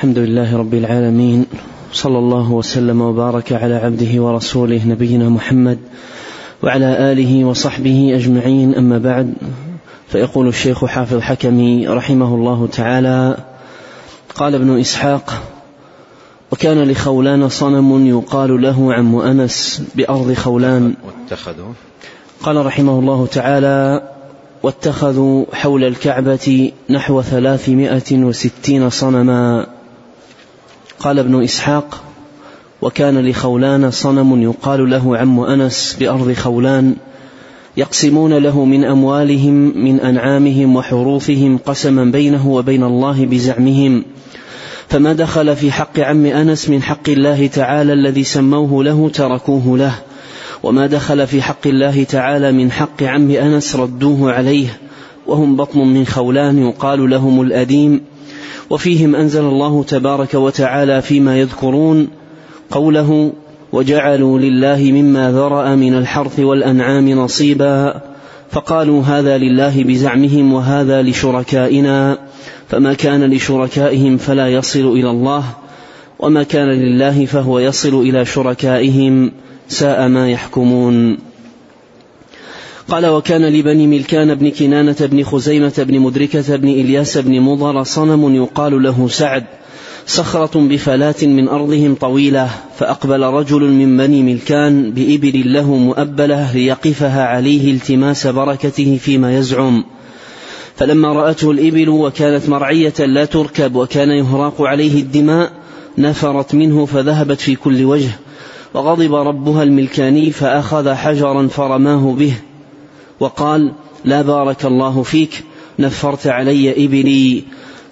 الحمد لله رب العالمين صلى الله وسلم وبارك على عبده ورسوله نبينا محمد وعلى آله وصحبه أجمعين. أما بعد فيقول الشيخ حافظ حكمي رحمه الله تعالى قال ابن إسحاق وكان لخولان صنم يقال له عم انس بأرض خولان. واتخذوا. قال رحمه الله تعالى واتخذوا حول الكعبة نحو ثلاثمائة وستين صنما. قال ابن إسحاق وكان لخولان صنم يقال له عم أنس بأرض خولان يقسمون له من أموالهم من أنعامهم وحروثهم قسما بينه وبين الله بزعمهم. فما دخل في حق عم أنس من حق الله تعالى الذي سموه له تركوه له وما دخل في حق الله تعالى من حق عم أنس ردوه عليه. وهم بطن من خولان يقال لهم الأديم. وفيهم أنزل الله تبارك وتعالى فيما يذكرون قوله وجعلوا لله مما ذرأ من الحرث والأنعام نصيبا فقالوا هذا لله بزعمهم وهذا لشركائنا فما كان لشركائهم فلا يصل إلى الله وما كان لله فهو يصل إلى شركائهم ساء ما يحكمون قال وكان لبني ملكان بن كنانة بن خزيمة بن مدركة بن إلياس بن مضر صنم يقال له سعد صخرة بفلاة من أرضهم طويلة فأقبل رجل من بني ملكان بإبل له مؤبلة ليقفها عليه التماس بركته فيما يزعم. فلما رأته الإبل وكانت مرعية لا تركب وكان يهراق عليه الدماء نفرت منه فذهبت في كل وجه وغضب ربها الملكاني فأخذ حجرا فرماه به. وقال لا بارك الله فيك. نفرت علي إبلي.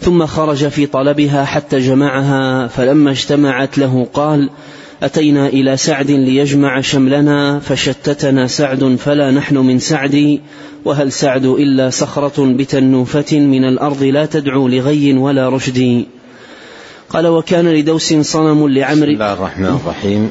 ثم خرج في طلبها حتى جمعها. فلما اجتمعت له قال أتينا إلى سعد ليجمع شملنا. فشتتنا سعد فلا نحن من سعد وهل سعد إلا صخرة بتنوفة من الأرض لا تدعو لغي ولا رشد. قال وكان لدوس صنم لعمر بسم الله الرحمن الرحيم.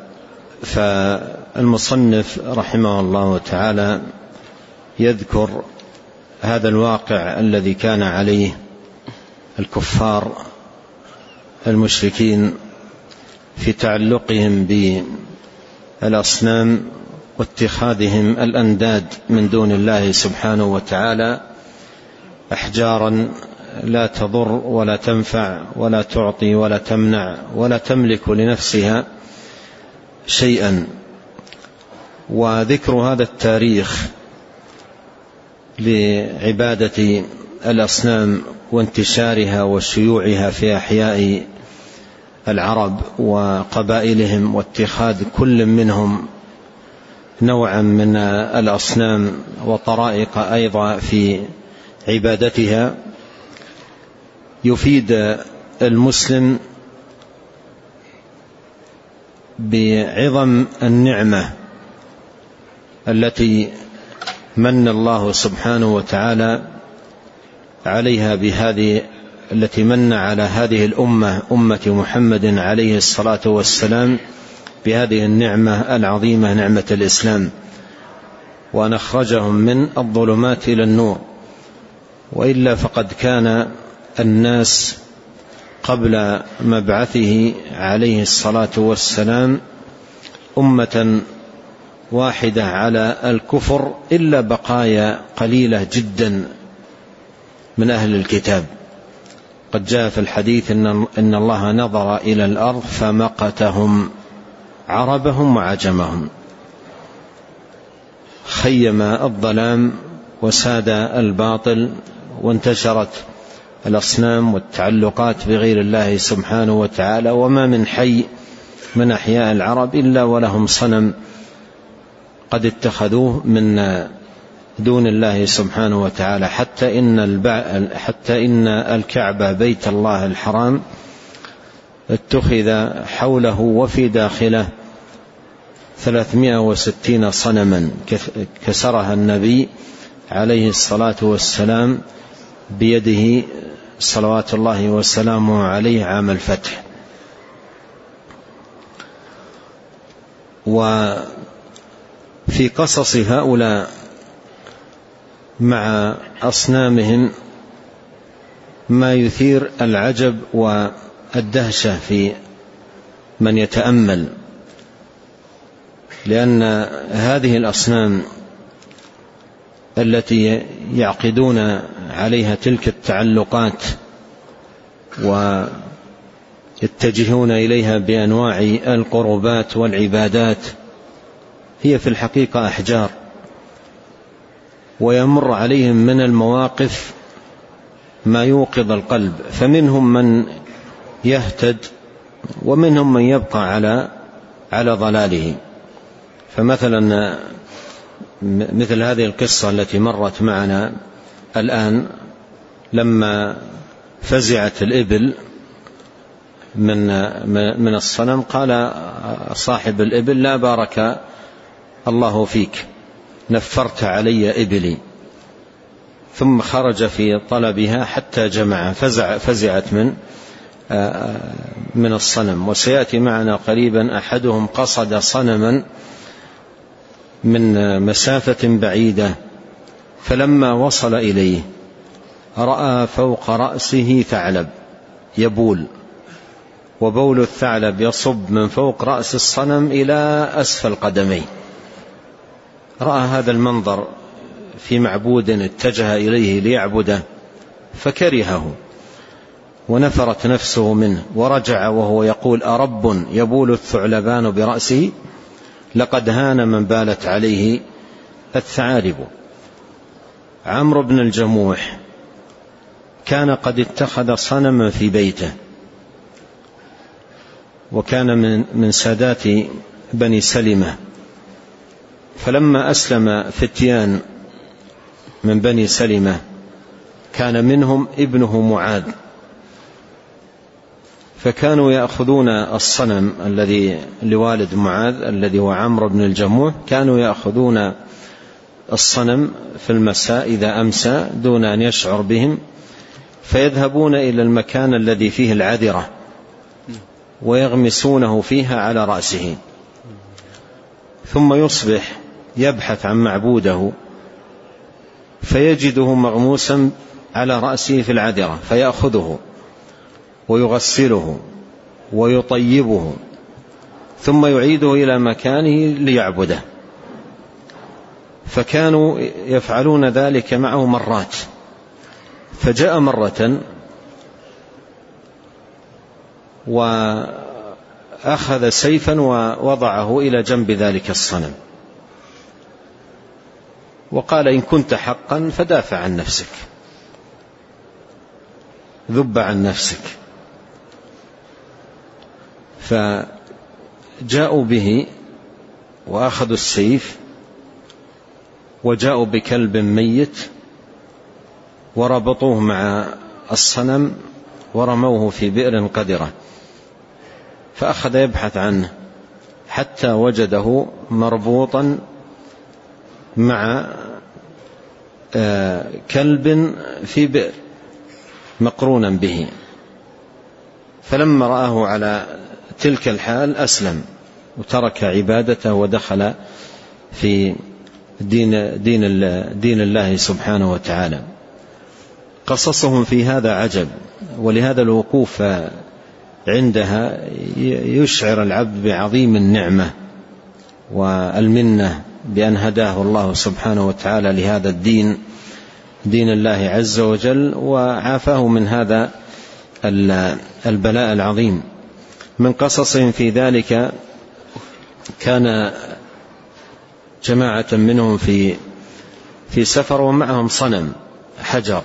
فالمصنف رحمه الله تعالى يذكر هذا الواقع الذي كان عليه الكفار المشركين في تعلقهم بالأصنام واتخاذهم الأنداد من دون الله سبحانه وتعالى أحجارا لا تضر ولا تنفع ولا تعطي ولا تمنع ولا تملك لنفسها شيئا. وذكر هذا التاريخ لعبادة الأصنام وانتشارها وشيوعها في أحياء العرب وقبائلهم واتخاذ كل منهم نوعا من الأصنام وطرائق أيضا في عبادتها. يفيد المسلم بعظم النعمة التي من الله سبحانه وتعالى عليها بهذه التي من على هذه الأمة أمة محمد عليه الصلاة والسلام بهذه النعمة العظيمة نعمة الإسلام. وان اخرجهم من الظلمات إلى النور. وإلا فقد كان الناس قبل مبعثه عليه الصلاة والسلام أمة واحدة على الكفر إلا بقايا قليلة جدا من أهل الكتاب. قد جاء في الحديث ان الله نظر إلى الأرض فمقتهم عربهم وعجمهم. خيم الظلام وساد الباطل وانتشرت الأصنام والتعلقات بغير الله سبحانه وتعالى وما من حي من أحياء العرب إلا ولهم صنم قد اتخذوه من دون الله سبحانه وتعالى حتى إن البع... حتى إن الكعبه بيت الله الحرام اتخذ حوله وفي داخله ثلاثمائة وستين صنما كسرها النبي عليه الصلاة والسلام بيده صلوات الله وسلامه عليه عام الفتح. وفي قصص هؤلاء مع أصنامهم ما يثير العجب والدهشة في من يتأمل لأن هذه الأصنام التي يعقدون عليها تلك التعلقات ويتجهون إليها بأنواع القربات والعبادات هي في الحقيقة أحجار. ويمر عليهم من المواقف ما يوقظ القلب فمنهم من يهتد ومنهم من يبقى على على ضلاله. فمثلا مثل هذه القصة التي مرت معنا الآن لما فزعت الإبل من من الصنم قال صاحب الإبل لا بارك الله فيك نفرت علي إبلي. ثم خرج في طلبها حتى جمع فزع فزعت من من الصنم. وسيأتي معنا قريبا أحدهم قصد صنما من مسافة بعيدة. فلما وصل إليه رأى فوق رأسه ثعلب يبول وبول الثعلب يصب من فوق رأس الصنم إلى أسفل قدميه. رأى هذا المنظر في معبود اتجه إليه ليعبده فكرهه ونفرت نفسه منه ورجع وهو يقول أرب يبول الثعلبان برأسه؟ لقد هان من بالت عليه الثعالب. عمرو بن الجموح كان قد اتخذ صنما في بيته وكان من من سادات بني سلمة. فلما أسلم فتيان من بني سلمة كان منهم ابنه معاذ. فكانوا يأخذون الصنم الذي لوالد معاذ الذي هو عمرو بن الجموح كانوا يأخذون الصنم في المساء إذا أمسى دون أن يشعر بهم فيذهبون إلى المكان الذي فيه العذرة ويغمسونه فيها على رأسه. ثم يصبح يبحث عن معبوده فيجده مغموسا على رأسه في العذرة فيأخذه ويغسله ويطيبه ثم يعيده إلى مكانه ليعبده. فكانوا يفعلون ذلك معه مرات. فجاء مرة وأخذ سيفا ووضعه إلى جنب ذلك الصنم. وقال إن كنت حقا فدافع عن نفسك. ذب عن نفسك. فجاءوا به وأخذوا السيف وجاءوا بكلب ميت وربطوه مع الصنم ورموه في بئر قدرة. فأخذ يبحث عنه حتى وجده مربوطا مع آه، كلب في بئر مقرونا به. فلما رآه على تلك الحال أسلم وترك عبادته ودخل في دين دين دين الله سبحانه وتعالى. قصصهم في هذا عجب ولهذا الوقوف عندها يشعر العبد بعظيم النعمة والمنة بأن هداه الله سبحانه وتعالى لهذا الدين دين الله عز وجل وعافاه من هذا البلاء العظيم. من قصصهم في ذلك كان جماعة منهم في في سفر ومعهم صنم حجر.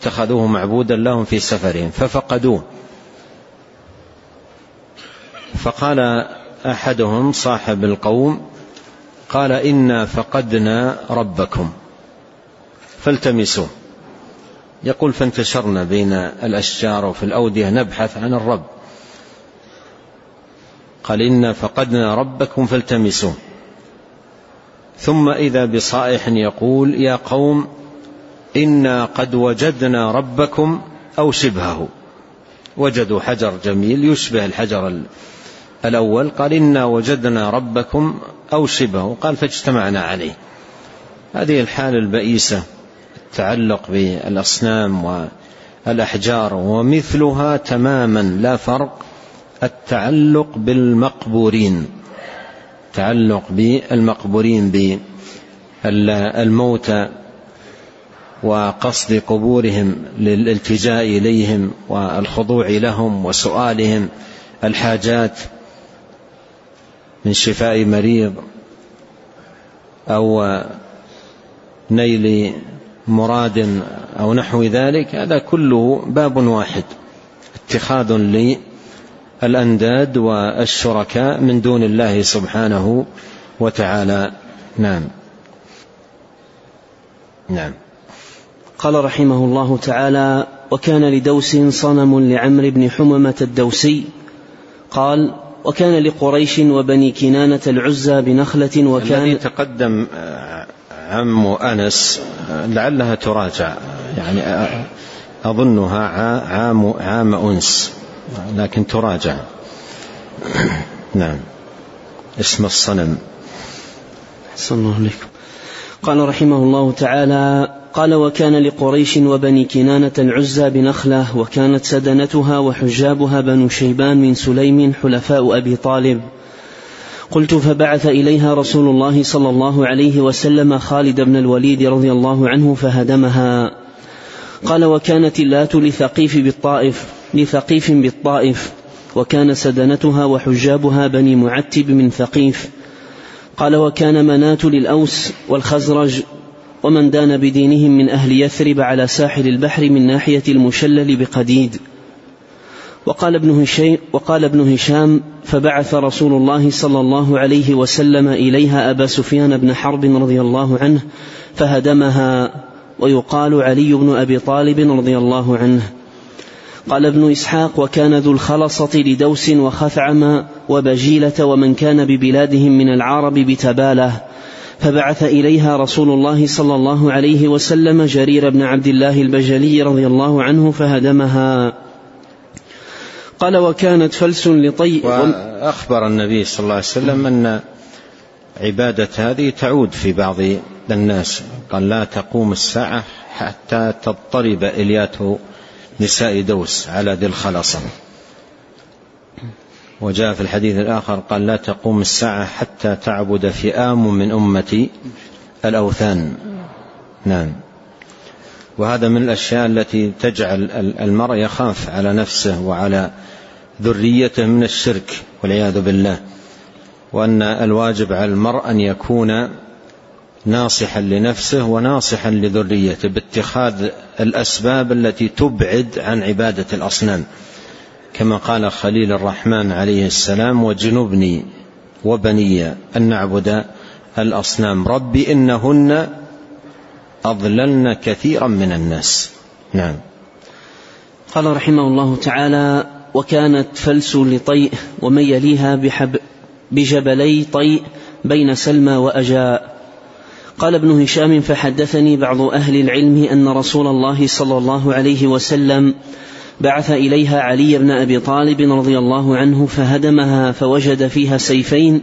اتخذوه معبودا لهم في سفرهم ففقدوه. فقال أحدهم صاحب القوم قال إنا فقدنا ربكم. فالتمسوه. يقول فانتشرنا بين الأشجار وفي الأودية نبحث عن الرب. قال إنا فقدنا ربكم فالتمسوه. ثم إذا بصائح يقول يا قوم إنا قد وجدنا ربكم أو شبهه. وجدوا حجر جميل يشبه الحجر الأول. قال إنا وجدنا ربكم أو شبهه. قال فاجتمعنا عليه. هذه الحالة البئيسة التعلق بالأصنام والأحجار ومثلها تماما لا فرق. التعلق بالمقبورين. تعلق بالمقبورين بالموتى وقصد قبورهم للالتجاء إليهم والخضوع لهم وسؤالهم الحاجات من شفاء مريض أو نيل مراد أو نحو ذلك هذا كله باب واحد اتخاذ للانداد والشركاء من دون الله سبحانه وتعالى. نعم. نعم. قال رحمه الله تعالى وكان لدوس صنم لعمرو بن حممة الدوسي. قال وكان لقريش وبني كنانة العزى بنخلة وكان الذي تقدم آه، عم أنس آه، لعلها تراجع. يعني آه، أظنها عام عام أنس. لكن تراجع. نعم. اسم الصنم. صلى الله عليكم قال رحمه الله تعالى قال وكان لقريش وبني كنانة العزى بنخلة وكانت سدنتها وحجابها بنو شيبان من سليم حلفاء أبي طالب. قلت فبعث إليها رسول الله صلى الله عليه وسلم خالد بن الوليد رضي الله عنه فهدمها. قال وكانت اللات لثقيف بالطائف. لثقيف بالطائف وكان سدنتها وحجابها بني معتب من ثقيف. قال وكان مناة للأوس والخزرج ومن دان بدينهم من أهل يثرب على ساحل البحر من ناحية المشلل بقديد. وقال ابن هشام وقال ابن هشام فبعث رسول الله صلى الله عليه وسلم إليها أبا سفيان بن حرب رضي الله عنه فهدمها. ويقال علي بن أبي طالب رضي الله عنه. قال ابن إسحاق وكان ذو الخلصة لدوس وخثعم وبجيلة ومن كان ببلادهم من العرب بتبالة. فبعث إليها رسول الله صلى الله عليه وسلم جرير بن عبد الله البجلي رضي الله عنه فهدمها. قال وكانت فلس لطي وأخبر النبي صلى الله عليه وسلم أن عبادة هذه تعود في بعض الناس. قال لا تقوم الساعة حتى تضطرب إليات نساء دوس على ذي الخلصة وجاء في الحديث الآخر قال لا تقوم الساعة حتى تعبد فئام من أمتي الأوثان. نعم. وهذا من الأشياء التي تجعل المرء يخاف على نفسه وعلى ذريته من الشرك والعياذ بالله. وأن الواجب على المرء أن يكون ناصحا لنفسه وناصحا لذريته باتخاذ الأسباب التي تبعد عن عبادة الأصنام. كما قال خليل الرحمن عليه السلام وجنبني وبني أن نعبد الأصنام. رب إنهن أضللن كثيرا من الناس. نعم. قال رحمه الله تعالى وكانت فلس لطيء ومن يليها بحب بجبلي طيء بين سلمى وأجاء قال ابن هشام فحدثني بعض أهل العلم أن رسول الله صلى الله عليه وسلم بعث إليها علي بن أبي طالب رضي الله عنه فهدمها فوجد فيها سيفين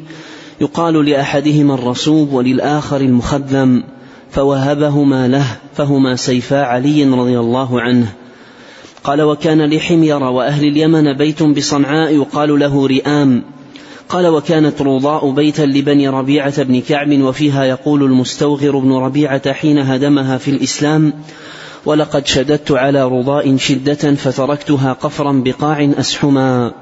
يقال لأحدهما الرسوب وللآخر المخذم فوهبهما له فهما سيفا علي رضي الله عنه. قال وكان لحمير وأهل اليمن بيت بصنعاء يقال له رئام. قال وكانت روضاء بيتا لبني ربيعة بن كعب وفيها يقول المستوغر بن ربيعة حين هدمها في الإسلام ولقد شددت على رضاء شدة فتركتها قفرا بقاع أسحما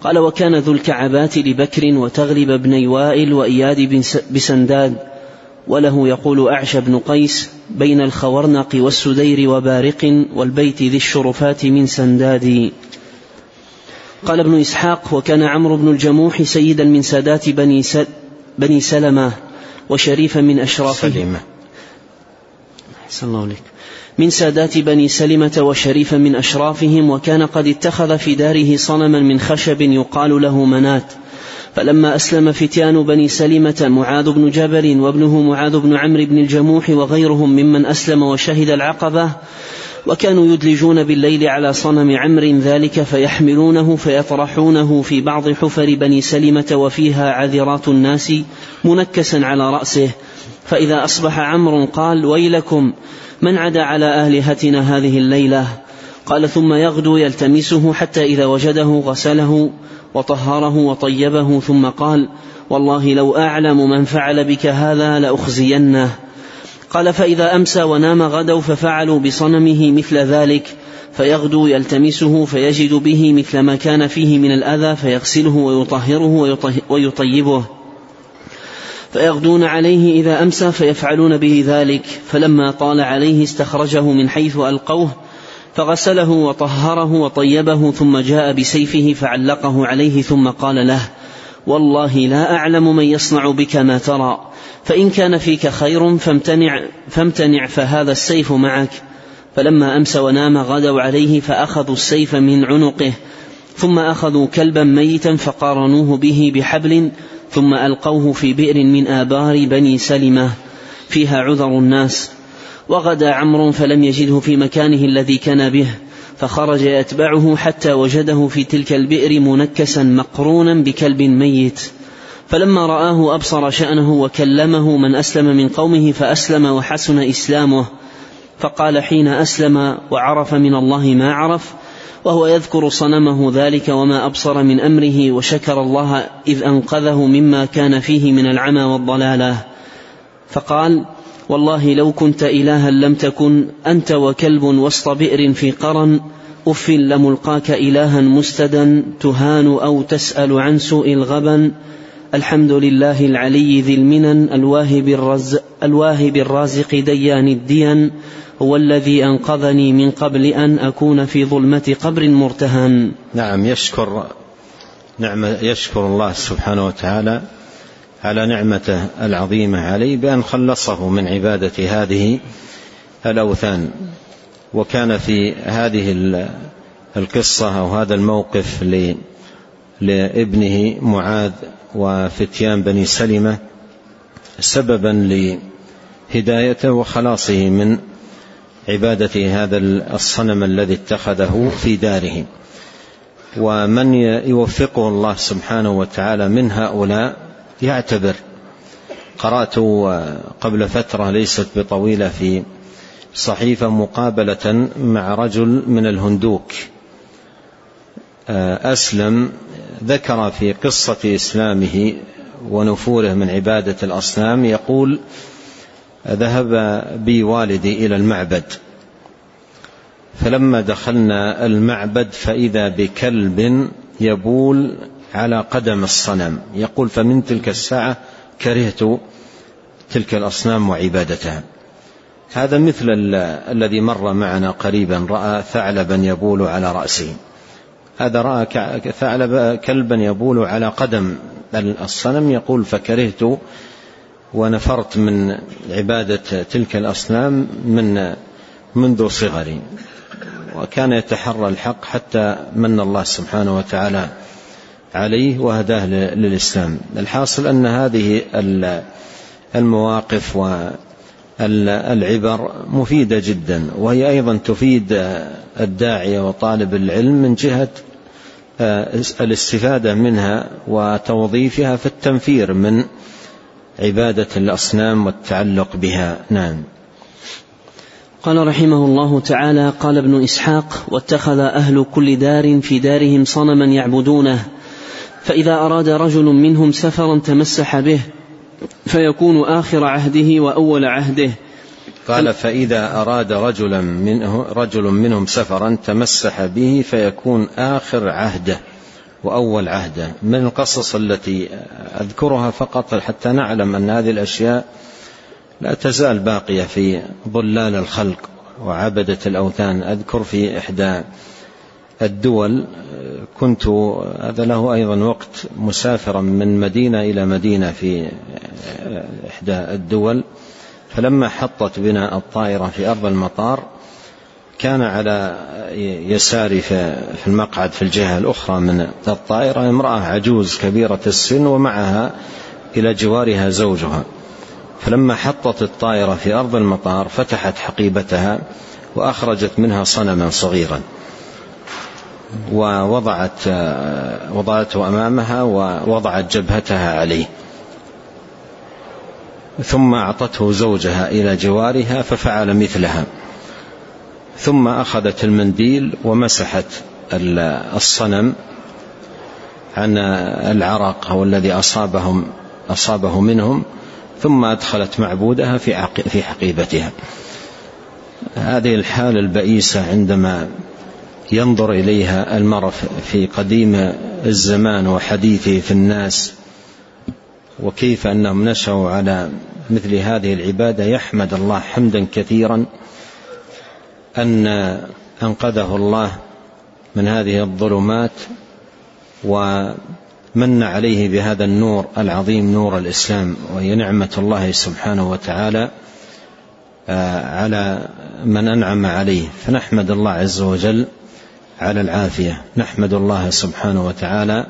قال وكان ذو الكعبات لبكر وتغلب بن وائل وإياد بسنداد وله يقول أعشى بن قيس بين الخورنق والسدير وبارق والبيت ذي الشرفات من سنداد قال ابن إسحاق وكان عمرو بن الجموح سيدا من سادات بني, بني سلمة وشريفا من أشرافه. سلمة. الله عليك. من سادات بني سلمة وشريفا من أشرافهم وكان قد اتخذ في داره صنما من خشب يقال له منات. فلما أسلم فتيان بني سلمة معاذ بن جبل وابنه معاذ بن عمرو بن الجموح وغيرهم ممن أسلم وشهد العقبة وكانوا يدلجون بالليل على صنم عمر ذلك فيحملونه فيطرحونه في بعض حفر بني سلمة وفيها عذرات الناس منكسا على رأسه. فإذا أصبح عمرو قال ويلكم من عدا على آلهتنا هذه الليلة؟ قال ثم يغدو يلتمسه حتى إذا وجده غسله وطهره وطيبه ثم قال والله لو أعلم من فعل بك هذا لأخزينه. قال فإذا أمسى ونام غدوا ففعلوا بصنمه مثل ذلك فيغدو يلتمسه فيجد به مثل ما كان فيه من الأذى فيغسله ويطهره ويطيبه. فيغدون عليه إذا أمسى فيفعلون به ذلك فلما طال عليه استخرجه من حيث ألقوه فغسله وطهره وطيبه ثم جاء بسيفه فعلقه عليه ثم قال له والله لا أعلم من يصنع بك ما ترى. فإن كان فيك خير فامتنع فامتنع فهذا السيف معك. فلما أمس ونام غدوا عليه فأخذوا السيف من عنقه ثم أخذوا كلبا ميتا فقارنوه به بحبل ثم ألقوه في بئر من آبار بني سلمة. فيها عذر الناس. وغدا عمرو فلم يجده في مكانه الذي كان به. فخرج يتبعه حتى وجده في تلك البئر منكسا مقرونا بكلب ميت. فلما رآه أبصر شأنه وكلمه من أسلم من قومه فأسلم وحسن إسلامه. فقال حين أسلم وعرف من الله ما عرف وهو يذكر صنمه ذلك وما أبصر من أمره وشكر الله إذ أنقذه مما كان فيه من العمى والضلالة. فقال والله لو كنت إلها لم تكن أنت وكلب وسط بئر في قرن أف لملقاك إلها مستدا تهان أو تسأل عن سوء الغبن. الحمد لله العلي ذي المنن الواهب, الرز الواهب الرازق ديان الدين هو الذي أنقذني من قبل أن أكون في ظلمة قبر مرتهن. نعم يشكر نعم يشكر الله سبحانه وتعالى على نعمته العظيمة عليه بأن خلصه من عبادة هذه الأوثان. وكان في هذه القصة أو هذا الموقف لابنه معاذ وفتيان بني سلمة سببا لهدايته وخلاصه من عبادة هذا الصنم الذي اتخذه في داره. ومن يوفقه الله سبحانه وتعالى من هؤلاء يعتبر قرأت قبل فترة ليست بطويلة في صحيفة مقابلة مع رجل من الهندوك. أسلم ذكر في قصة إسلامه ونفوره من عبادة الأصنام يقول ذهب بي والدي إلى المعبد. فلما دخلنا المعبد فإذا بكلب يبول على قدم الصنم. يقول فمن تلك الساعة كرهت تلك الأصنام وعبادتها. هذا مثل الذي مر معنا قريبا رأى ثعلبا يبول على رأسه. هذا رأى ثعلب كلبا يبول على قدم الصنم يقول فكرهت ونفرت من عبادة تلك الأصنام من منذ صغري. وكان يتحرى الحق حتى من الله سبحانه وتعالى عليه وهداه للإسلام. الحاصل أن هذه المواقف والعبر مفيدة جدا وهي أيضا تفيد الداعية وطالب العلم من جهة آه، الاستفادة منها وتوظيفها في التنفير من عبادة الأصنام والتعلق بها. نعم. قال رحمه الله تعالى قال ابن إسحاق واتخذ أهل كل دار في دارهم صنما يعبدونه فإذا أراد رجل منهم سفرا تمسح به فيكون آخر عهده وأول عهده. قال فإذا أراد رجلا منه رجل منهم سفرا تمسح به فيكون آخر عهده وأول عهده. من القصص التي أذكرها فقط حتى نعلم أن هذه الأشياء لا تزال باقية في ظلال الخلق وعبدة الأوثان. أذكر في إحدى الدول كنت هذا له أيضا وقت مسافرا من مدينة إلى مدينة في إحدى الدول. فلما حطت بنا الطائرة في أرض المطار كان على يساري في المقعد في الجهة الأخرى من الطائرة امرأة عجوز كبيرة السن ومعها إلى جوارها زوجها. فلما حطت الطائرة في أرض المطار فتحت حقيبتها وأخرجت منها صنما صغيرا. ووضعت وضعته أمامها ووضعت جبهتها عليه. ثم أعطته زوجها إلى جوارها ففعل مثلها. ثم أخذت المنديل ومسحت الصنم عن العرق أو الذي أصابهم أصابه منهم ثم أدخلت معبودها في في حقيبتها. هذه الحالة البئيسة عندما ينظر إليها المرء في قديم الزمان وحديثه في الناس وكيف أنهم نشأوا على مثل هذه العبادة. يحمد الله حمدا كثيرا أن أنقذه الله من هذه الظلمات ومن عليه بهذا النور العظيم نور الإسلام. وهي نعمة الله سبحانه وتعالى آه، على من أنعم عليه. فنحمد الله عز وجل على العافية. نحمد الله سبحانه وتعالى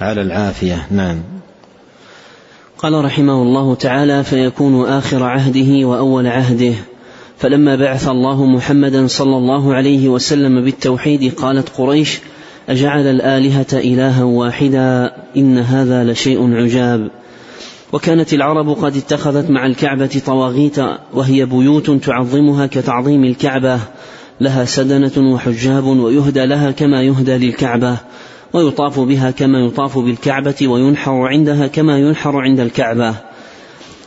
على العافية. نعم. قال رحمه الله تعالى فيكون آخر عهده وأول عهده. فلما بعث الله محمدا صلى الله عليه وسلم بالتوحيد قالت قريش أجعل الآلهة إلها واحدا؟ إن هذا لشيء عجاب. وكانت العرب قد اتخذت مع الكعبة طواغيت وهي بيوت تعظمها كتعظيم الكعبة. لها سدنة وحجاب ويهدى لها كما يهدى للكعبة ويطاف بها كما يطاف بالكعبة وينحر عندها كما ينحر عند الكعبة.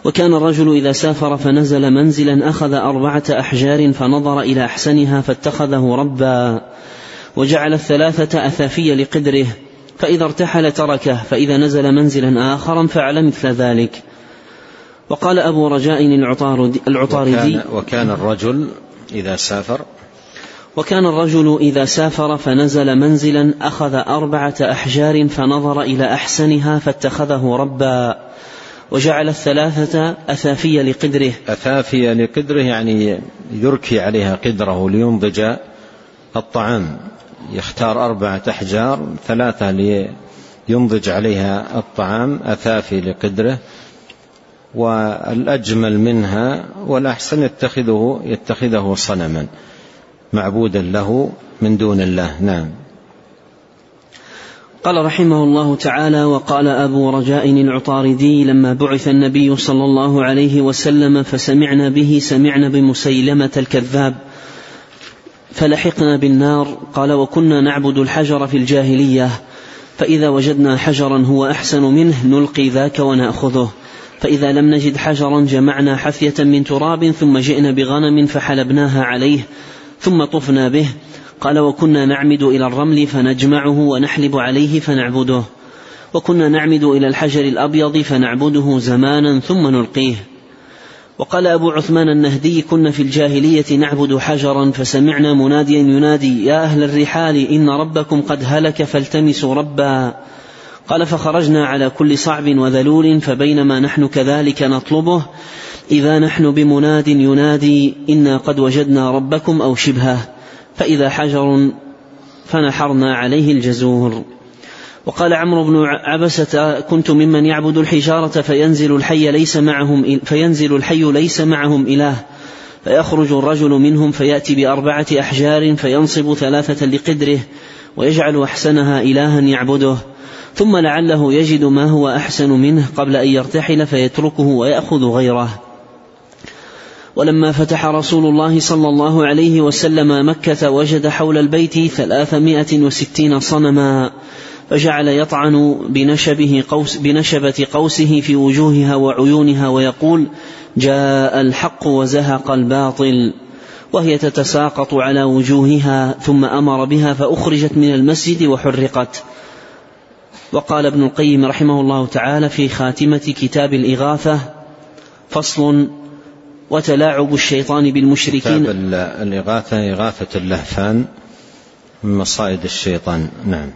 وكان الرجل إذا سافر فنزل منزلا أخذ أربعة أحجار فنظر إلى أحسنها فاتخذه ربا وجعل الثلاثة أثافي لقدره. فإذا ارتحل تركه فإذا نزل منزلا آخر فعل مثل ذلك. وقال أبو رجاء العطاردي وكان, وكان الرجل إذا سافر وكان الرجل إذا سافر فنزل منزلا أخذ أربعة أحجار فنظر إلى أحسنها فاتخذه ربا وجعل الثلاثة أثافي لقدره. أثافي لقدره يعني يركي عليها قدره لينضج الطعام. يختار أربعة أحجار ثلاثة لينضج عليها الطعام أثافي لقدره. والأجمل منها والأحسن يتخذه يتخذه صنما. معبودا له من دون الله. نعم. قال رحمه الله تعالى وقال أبو رجاء العطاردي لما بعث النبي صلى الله عليه وسلم فسمعنا به سمعنا بمسيلمة الكذاب فلحقنا بالنار. قال وكنا نعبد الحجر في الجاهلية فإذا وجدنا حجرا هو أحسن منه نلقي ذاك ونأخذه. فإذا لم نجد حجرا جمعنا حثية من تراب ثم جئنا بغنم فحلبناها عليه. ثم طفنا به. قال وكنا نعمد إلى الرمل فنجمعه ونحلب عليه فنعبده. وكنا نعمد إلى الحجر الأبيض فنعبده زمانا ثم نلقيه. وقال أبو عثمان النهدي كنا في الجاهلية نعبد حجرا فسمعنا مناديا ينادي يا أهل الرحال إن ربكم قد هلك فالتمسوا ربا. قال فخرجنا على كل صعب وذلول فبينما نحن كذلك نطلبه. إذا نحن بمناد ينادي إنا قد وجدنا ربكم أو شبهه فإذا حجر فنحرنا عليه الجزور. وقال عمرو بن عبسة كنت ممن يعبد الحجارة فينزل الحي ليس معهم فينزل الحي ليس معهم إله فيخرج الرجل منهم فيأتي بأربعة أحجار فينصب ثلاثة لقدره ويجعل أحسنها إلها يعبده. ثم لعله يجد ما هو أحسن منه قبل أن يرتحل فيتركه ويأخذ غيره. ولما فتح رسول الله صلى الله عليه وسلم مكة وجد حول البيت ثلاثمائة وستين صنما فجعل يطعن بنشبه قوس بنشبة قوسه في وجوهها وعيونها ويقول جاء الحق وزهق الباطل. وهي تتساقط على وجوهها ثم أمر بها فأخرجت من المسجد وحرقت. وقال ابن القيم رحمه الله تعالى في خاتمة كتاب الإغاثة فصل وتلاعب الشيطان بالمشركين. الإغاثة إغاثة اللهفان من مصائد الشيطان. نعم.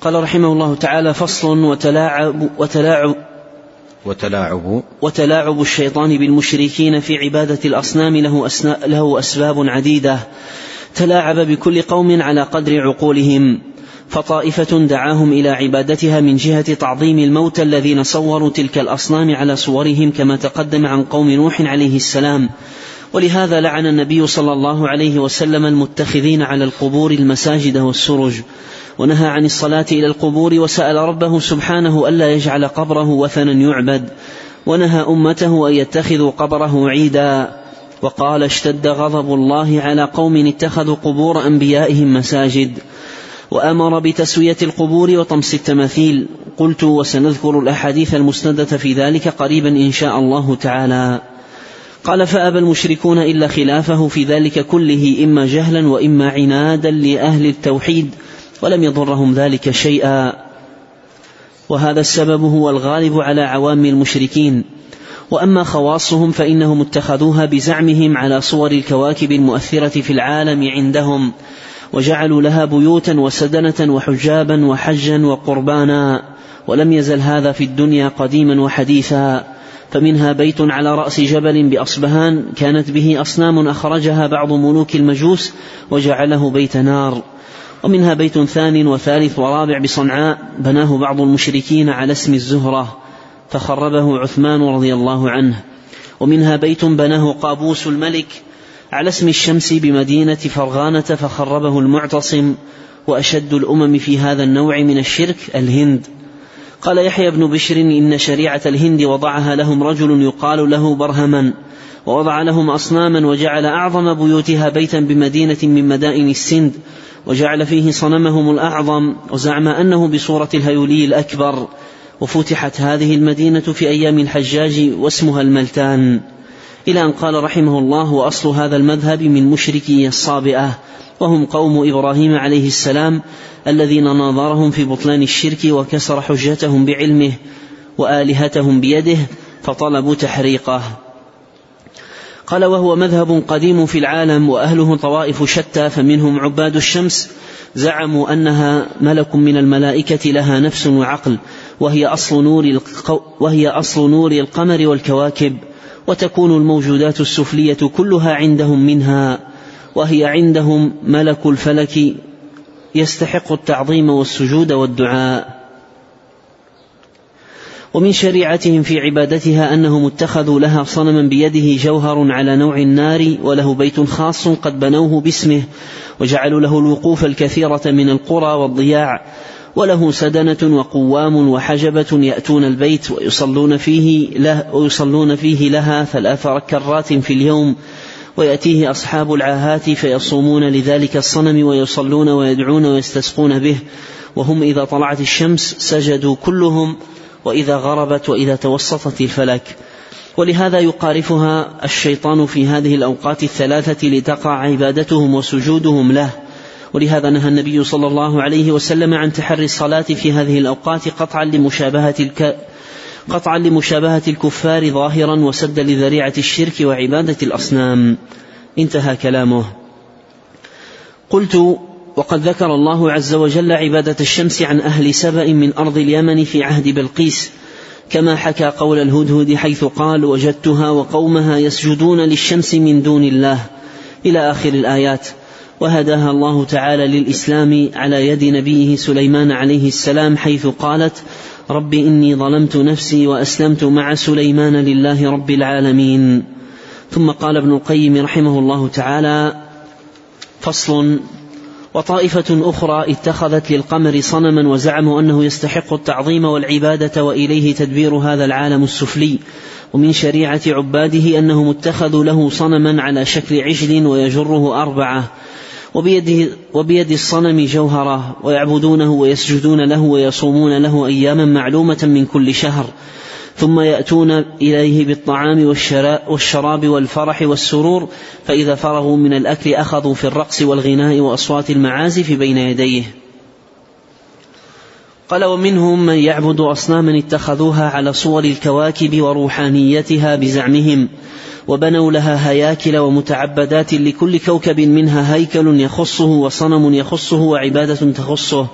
قال رحمه الله تعالى فصل وتلاعب وتلاعب وتلاعب. وتلاعب الشيطان بالمشركين في عبادة الأصنام له, له أسباب عديدة. تلاعب بكل قوم على قدر عقولهم. فطائفة دعاهم إلى عبادتها من جهة تعظيم الموتى الذين صوروا تلك الأصنام على صورهم كما تقدم عن قوم نوح عليه السلام. ولهذا لعن النبي صلى الله عليه وسلم المتخذين على القبور المساجد والسرج. ونهى عن الصلاة إلى القبور وسأل ربه سبحانه ألا يجعل قبره وثنا يعبد. ونهى أمته أن يتخذوا قبره عيدا. وقال اشتد غضب الله على قوم اتخذوا قبور أنبيائهم مساجد. وأمر بتسوية القبور وطمس التماثيل. قلت وسنذكر الأحاديث المسنده في ذلك قريبا إن شاء الله تعالى. قال فأبى المشركون إلا خلافه في ذلك كله إما جهلا وإما عنادا لأهل التوحيد ولم يضرهم ذلك شيئا. وهذا السبب هو الغالب على عوام المشركين. وأما خواصهم فإنهم اتخذوها بزعمهم على صور الكواكب المؤثرة في العالم عندهم. وجعلوا لها بيوتا وسدنة وحجابا وحجا وقربانا. ولم يزل هذا في الدنيا قديما وحديثا. فمنها بيت على رأس جبل بأصبهان كانت به أصنام أخرجها بعض ملوك المجوس وجعله بيت نار. ومنها بيت ثان وثالث ورابع بصنعاء بناه بعض المشركين على اسم الزهرة فخربه عثمان رضي الله عنه. ومنها بيت بناه قابوس الملك على اسم الشمس بمدينة فرغانة فخربه المعتصم وأشد الأمم في هذا النوع من الشرك الهند. قال يحيى بن بشر إن شريعة الهند وضعها لهم رجل يقال له برهما ووضع لهم أصناما وجعل أعظم بيوتها بيتا بمدينة من مدائن السند وجعل فيه صنمهم الأعظم وزعم أنه بصورة الهيولي الأكبر. وفتحت هذه المدينة في أيام الحجاج واسمها الملتان. إلى أن قال رحمه الله وأصل هذا المذهب من مشركي الصابئة وهم قوم إبراهيم عليه السلام الذين ناظرهم في بطلان الشرك وكسر حجتهم بعلمه وآلهتهم بيده فطلبوا تحريقه. قال وهو مذهب قديم في العالم وأهله طوائف شتى فمنهم عباد الشمس زعموا أنها ملك من الملائكة لها نفس وعقل وهي أصل نور, وهي أصل نور القمر والكواكب. وتكون الموجودات السفلية كلها عندهم منها وهي عندهم ملك الفلك يستحق التعظيم والسجود والدعاء. ومن شريعتهم في عبادتها أنهم اتخذوا لها صنما بيده جوهر على نوع النار وله بيت خاص قد بنوه باسمه وجعلوا له الوقوف الكثيرة من القرى والضياع وله سدنة وقوام وحجبة يأتون البيت ويصلون فيه له ويصلون فيه لها ثلاث ركرات في اليوم. ويأتيه أصحاب العاهات فيصومون لذلك الصنم ويصلون ويدعون ويستسقون به. وهم إذا طلعت الشمس سجدوا كلهم وإذا غربت وإذا توسطت الفلك. ولهذا يقارفها الشيطان في هذه الأوقات الثلاثة لتقع عبادتهم وسجودهم له. ولهذا نهى النبي صلى الله عليه وسلم عن تحري الصلاة في هذه الأوقات قطعا لمشابهة الك... قطعا لمشابهة الكفار ظاهرا وسدا لذريعة الشرك وعبادة الأصنام. انتهى كلامه. قلت وقد ذكر الله عز وجل عبادة الشمس عن أهل سبأ من أرض اليمن في عهد بلقيس كما حكى قول الهدهد حيث قال وجدتها وقومها يسجدون للشمس من دون الله. إلى آخر الآيات. وهداها الله تعالى للإسلام على يد نبيه سليمان عليه السلام حيث قالت رب إني ظلمت نفسي وأسلمت مع سليمان لله رب العالمين. ثم قال ابن القيم رحمه الله تعالى فصل وطائفة أخرى اتخذت للقمر صنما وزعموا أنه يستحق التعظيم والعبادة وإليه تدبير هذا العالم السفلي ومن شريعة عباده أنهم اتخذوا له صنما على شكل عجل ويجره أربعة وبيده وبيد الصنم جوهرة ويعبدونه ويسجدون له ويصومون له أياما معلومة من كل شهر. ثم يأتون إليه بالطعام والشراب والفرح والسرور فإذا فرغوا من الأكل أخذوا في الرقص والغناء وأصوات المعازف بين يديه. قال ومنهم من يعبد أصناما اتخذوها على صور الكواكب وروحانيتها بزعمهم. وبنوا لها هياكل ومتعبدات لكل كوكب منها هيكل يخصه وصنم يخصه وعبادة تخصه.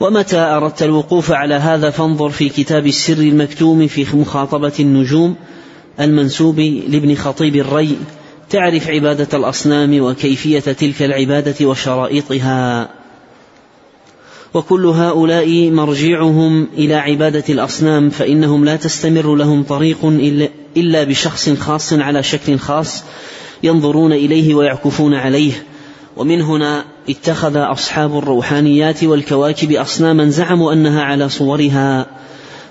ومتى أردت الوقوف على هذا فانظر في كتاب السر المكتوم في مخاطبة النجوم المنسوب لابن خطيب الري تعرف عبادة الأصنام وكيفية تلك العبادة وشرائطها. وكل هؤلاء مرجعهم إلى عبادة الأصنام فإنهم لا تستمر لهم طريق إلا بشخص خاص على شكل خاص ينظرون إليه ويعكفون عليه. ومن هنا اتخذ أصحاب الروحانيات والكواكب أصناما زعموا أنها على صورها.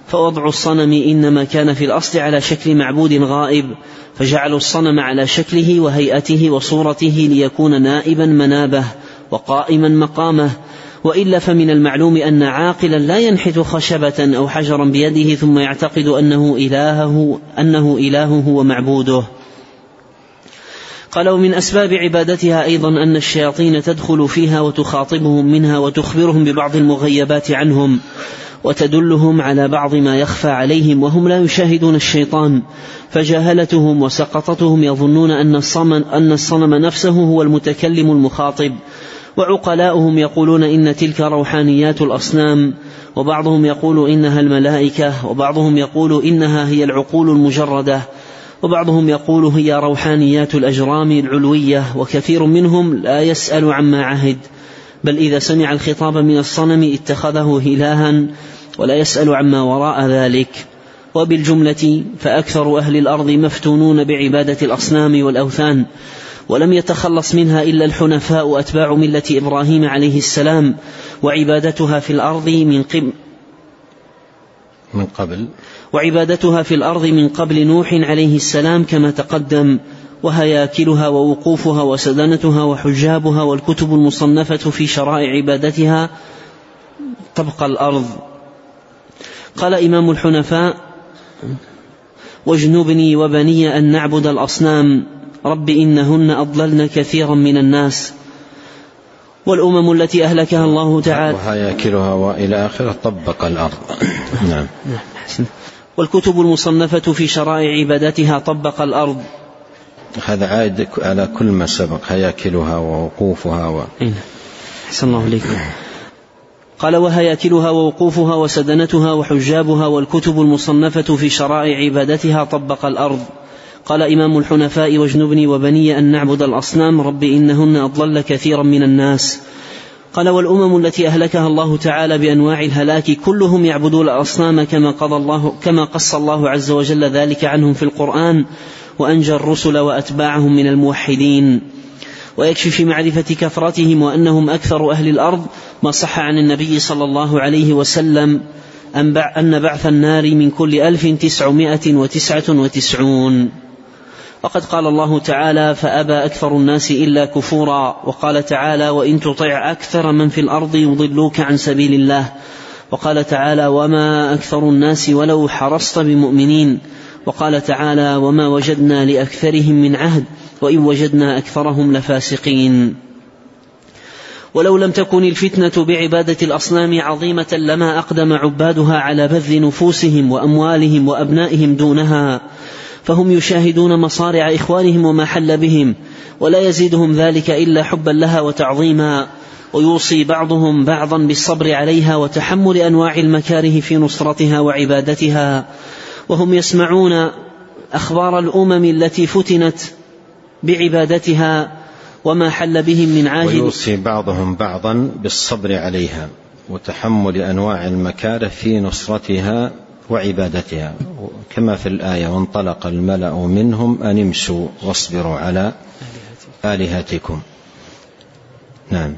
فوضع الصنم إنما كان في الأصل على شكل معبود غائب. فجعلوا الصنم على شكله وهيئته وصورته ليكون نائبا منابه وقائما مقامه. وإلا فمن المعلوم أن عاقلا لا ينحت خشبة أو حجرا بيده ثم يعتقد أنه إلهه أنه إلهه ومعبوده. قال ومن أسباب عبادتها أيضا أن الشياطين تدخل فيها وتخاطبهم منها وتخبرهم ببعض المغيبات عنهم وتدلهم على بعض ما يخفى عليهم وهم لا يشاهدون الشيطان. فجهلتهم وسقطتهم يظنون أن الصنم, أن الصنم نفسه هو المتكلم المخاطب. وعقلاؤهم يقولون إن تلك روحانيات الأصنام وبعضهم يقول إنها الملائكة وبعضهم يقول إنها هي العقول المجردة وبعضهم يقول هي روحانيات الأجرام العلوية وكثير منهم لا يسأل عما عهد بل إذا سمع الخطاب من الصنم اتخذه إلها ولا يسأل عما وراء ذلك. وبالجملة فأكثر أهل الأرض مفتونون بعبادة الأصنام والأوثان ولم يتخلص منها إلا الحنفاء أتباع ملة إبراهيم عليه السلام وعبادتها في الأرض من قبل من قبل. وعبادتها في الأرض من قبل نوح عليه السلام كما تقدم وهياكلها ووقوفها وسدنتها وحجابها والكتب المصنفة في شرائع عبادتها تبقى الأرض. قال إمام الحنفاء واجنبني وبني أن نعبد الأصنام رب إنهن أضللن كثيرا من الناس والأمم التي أهلكها الله تعالى. وهياكلها وإلى آخرة طبق الأرض. نعم. والكتب المصنفة في شرائع عبادتها طبق الأرض. هذا عائد على كل ما سبق. هياكلها ووقوفها و... أحسن الله إليك قال وهياكلها ووقوفها وسدنتها وحجابها والكتب المصنفة في شرائع عبادتها طبق الأرض. قال إمام الحنفاء واجنبني وبني أن نعبد الأصنام رب إنهن أضلل كثيرا من الناس. قال والأمم التي أهلكها الله تعالى بأنواع الهلاك كلهم يعبدون الأصنام كما قضى الله كما قص الله عز وجل ذلك عنهم في القرآن وأنجى الرسل وأتباعهم من الموحدين. ويكفي في معرفة كثرتهم وأنهم أكثر أهل الأرض ما صح عن النبي صلى الله عليه وسلم أن بعث النار من كل ألف تسعمائة وتسعة وتسعون. وقد قال الله تعالى فأبى أكثر الناس إلا كفورا وقال تعالى وإن تطع أكثر من في الأرض يضلوك عن سبيل الله وقال تعالى وما أكثر الناس ولو حرصت بمؤمنين وقال تعالى وما وجدنا لأكثرهم من عهد وإن وجدنا أكثرهم لفاسقين ولو لم تكن الفتنة بعبادة الأصنام عظيمة لما أقدم عبادها على بذل نفوسهم وأموالهم وأبنائهم دونها فهم يشاهدون مصارع إخوانهم وما حل بهم ولا يزيدهم ذلك إلا حبا لها وتعظيما ويوصي بعضهم بعضا بالصبر عليها وتحمل أنواع المكاره في نصرتها وعبادتها. وهم يسمعون أخبار الأمم التي فتنت بعبادتها وما حل بهم من عاجل. ويوصي بعضهم بعضا بالصبر عليها وتحمل أنواع المكاره في نصرتها وعبادتها. كما في الآية وانطلق الملأ منهم أن امشوا واصبروا على آلهتكم. نعم.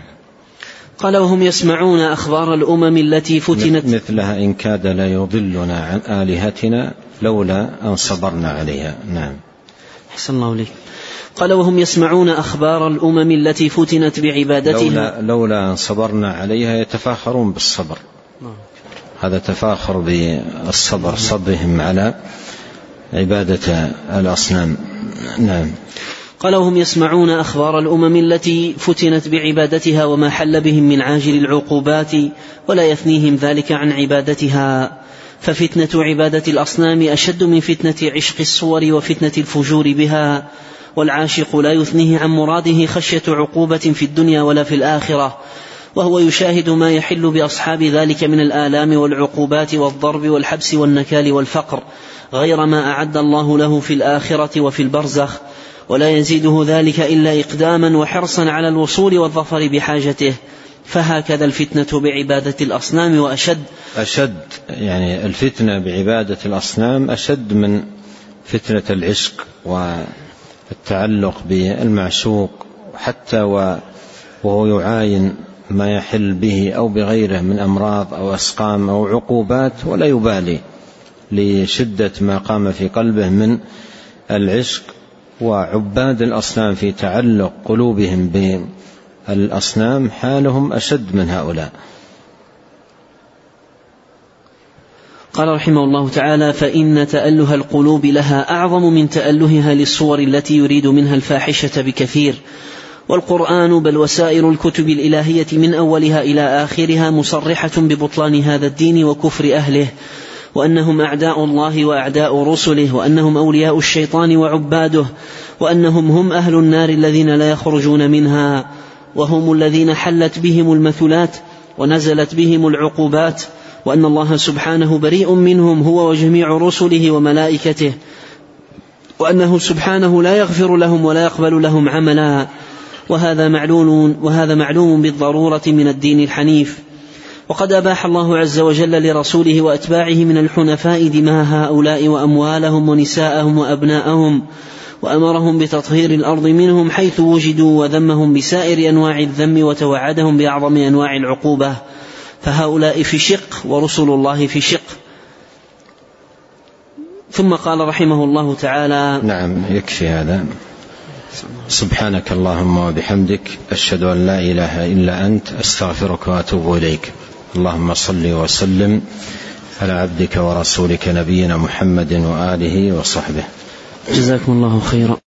قال وهم يسمعون أخبار الأمم التي فتنت. مثلها إن كاد ليضلنا عن آلهتنا لولا أن صبرنا عليها. نعم. أحسن الله إليك. قال وهم يسمعون أخبار الأمم التي فتنت بعبادتها. لولا, لولا أن صبرنا عليها يتفاخرون بالصبر. نعم. هذا تفاخر بالصبر صبرهم على عبادة الأصنام. نعم. قال وهم يسمعون أخبار الأمم التي فتنت بعبادتها وما حل بهم من عاجل العقوبات ولا يثنيهم ذلك عن عبادتها. ففتنة عبادة الأصنام أشد من فتنة عشق الصور وفتنة الفجور بها والعاشق لا يثنيه عن مراده خشية عقوبة في الدنيا ولا في الآخرة. وهو يشاهد ما يحل بأصحاب ذلك من الآلام والعقوبات والضرب والحبس والنكال والفقر غير ما أعد الله له في الآخرة وفي البرزخ ولا يزيده ذلك إلا إقداما وحرصا على الوصول والظفر بحاجته فهكذا الفتنة بعبادة الأصنام وأشد. أشد يعني الفتنة بعبادة الأصنام أشد من فتنة العشق والتعلق بالمعشوق حتى وهو يعاين ما يحل به أو بغيره من أمراض أو أسقام أو عقوبات ولا يبالي لشدة ما قام في قلبه من العشق وعباد الأصنام في تعلق قلوبهم بالأصنام حالهم أشد من هؤلاء. قال رحمه الله تعالى فإن تأله القلوب لها أعظم من تألهها للصور التي يريد منها الفاحشة بكثير. والقرآن بل وسائر الكتب الإلهية من أولها إلى آخرها مصرحة ببطلان هذا الدين وكفر أهله وأنهم أعداء الله وأعداء رسله وأنهم أولياء الشيطان وعباده وأنهم هم أهل النار الذين لا يخرجون منها وهم الذين حلت بهم المثلات ونزلت بهم العقوبات وأن الله سبحانه بريء منهم هو وجميع رسله وملائكته وأنه سبحانه لا يغفر لهم ولا يقبل لهم عملا. وهذا معلوم وهذا معلوم بالضرورة من الدين الحنيف. وقد أباح الله عز وجل لرسوله وأتباعه من الحنفاء دماء هؤلاء وأموالهم ونساءهم وأبناءهم وأمرهم بتطهير الأرض منهم حيث وجدوا وذمهم بسائر أنواع الذم وتوعدهم بأعظم أنواع العقوبة. فهؤلاء في شق ورسل الله في شق. ثم قال رحمه الله تعالى نعم يكفي هذا. سبحانك اللهم وبحمدك أشهد أن لا إله إلا أنت أستغفرك وأتوب إليك. اللهم صل وسلم على عبدك ورسولك نبينا محمد وآله وصحبه. جزاكم الله خيرا.